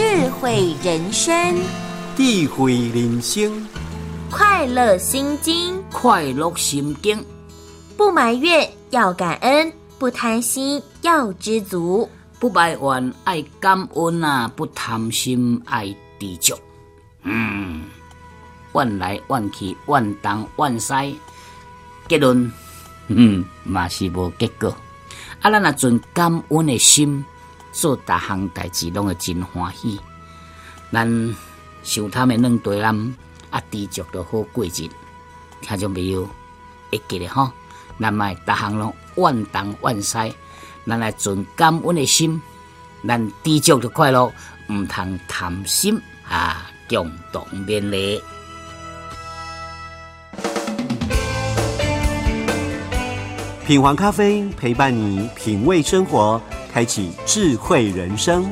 智慧人生，智慧人生，快乐心经，快乐心经，不埋怨要感恩，不贪心要知足，不埋怨爱感恩啊，不贪心爱知足。嗯，怨来怨去，怨东怨西，结论，嗯，嘛是无结果。啊，咱若存感恩的心。做逐项代志拢会真欢喜，咱想他们两对人啊，知足都好过日，听众朋友会记得吼，咱卖逐项拢万东万西，咱来存感恩的心，咱知足就快乐，毋通贪心啊，共同勉励。品黄咖啡陪伴你品味生活。开启智慧人生。